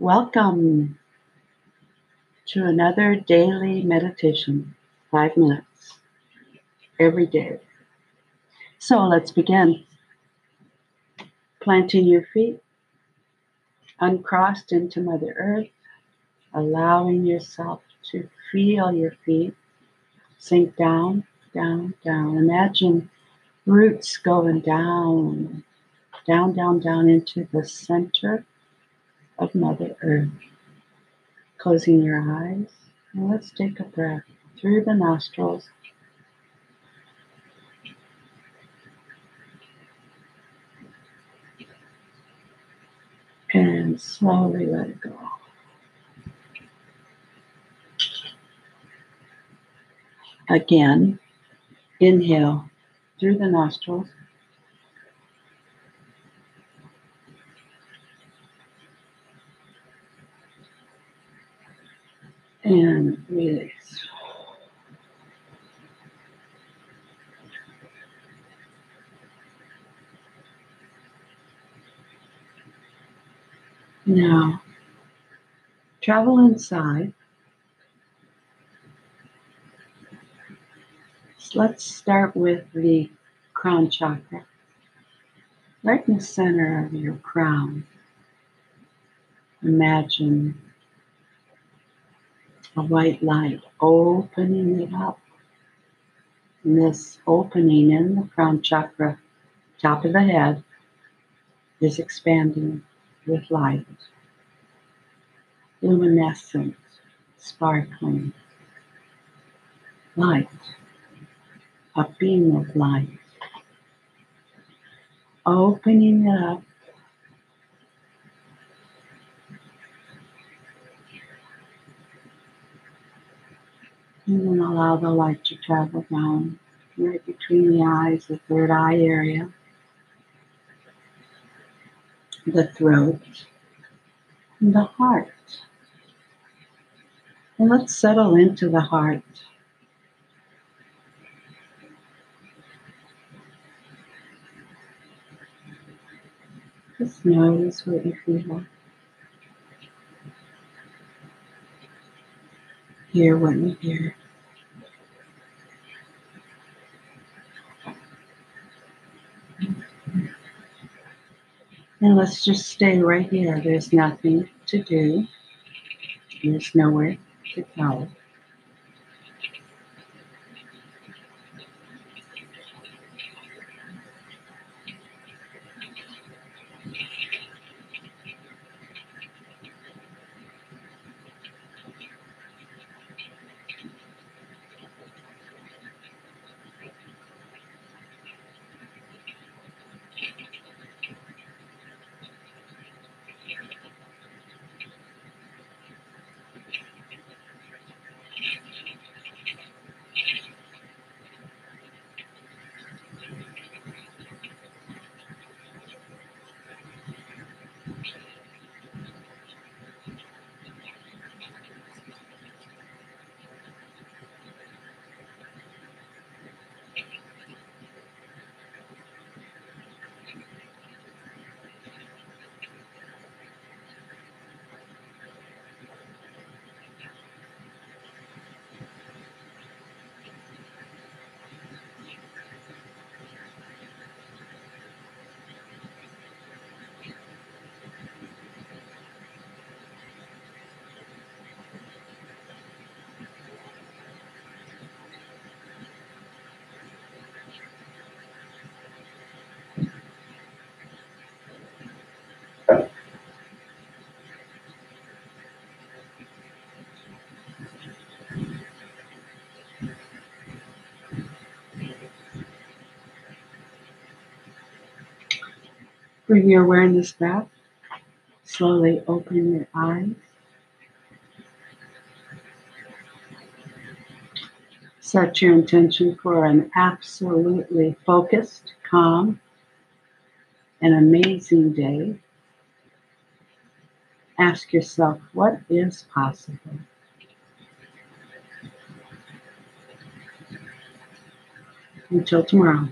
Welcome to another daily meditation, five minutes every day. So let's begin. Planting your feet uncrossed into Mother Earth, allowing yourself to feel your feet sink down, down, down. Imagine roots going down, down, down, down into the center of Mother Earth. Closing your eyes, and let's take a breath through the nostrils. And slowly let it go. Again, inhale through the nostrils. And release. Now, travel inside let's start with the crown chakra. Right in the center of your crown, imagine a white light opening it up. And this opening in the crown chakra, top of the head, is expanding with light, luminescent, sparkling light a beam of light. Opening it up. And then allow the light to travel down right between the eyes, the third eye area, the throat, and the heart. And let's settle into the heart. Just notice what you feel. Hear what you hear. And let's just stay right here. There's nothing to do. There's nowhere to go. Bring your awareness back. Slowly open your eyes. Set your intention for an absolutely focused, calm, and amazing day. Ask yourself, what is possible? Until tomorrow.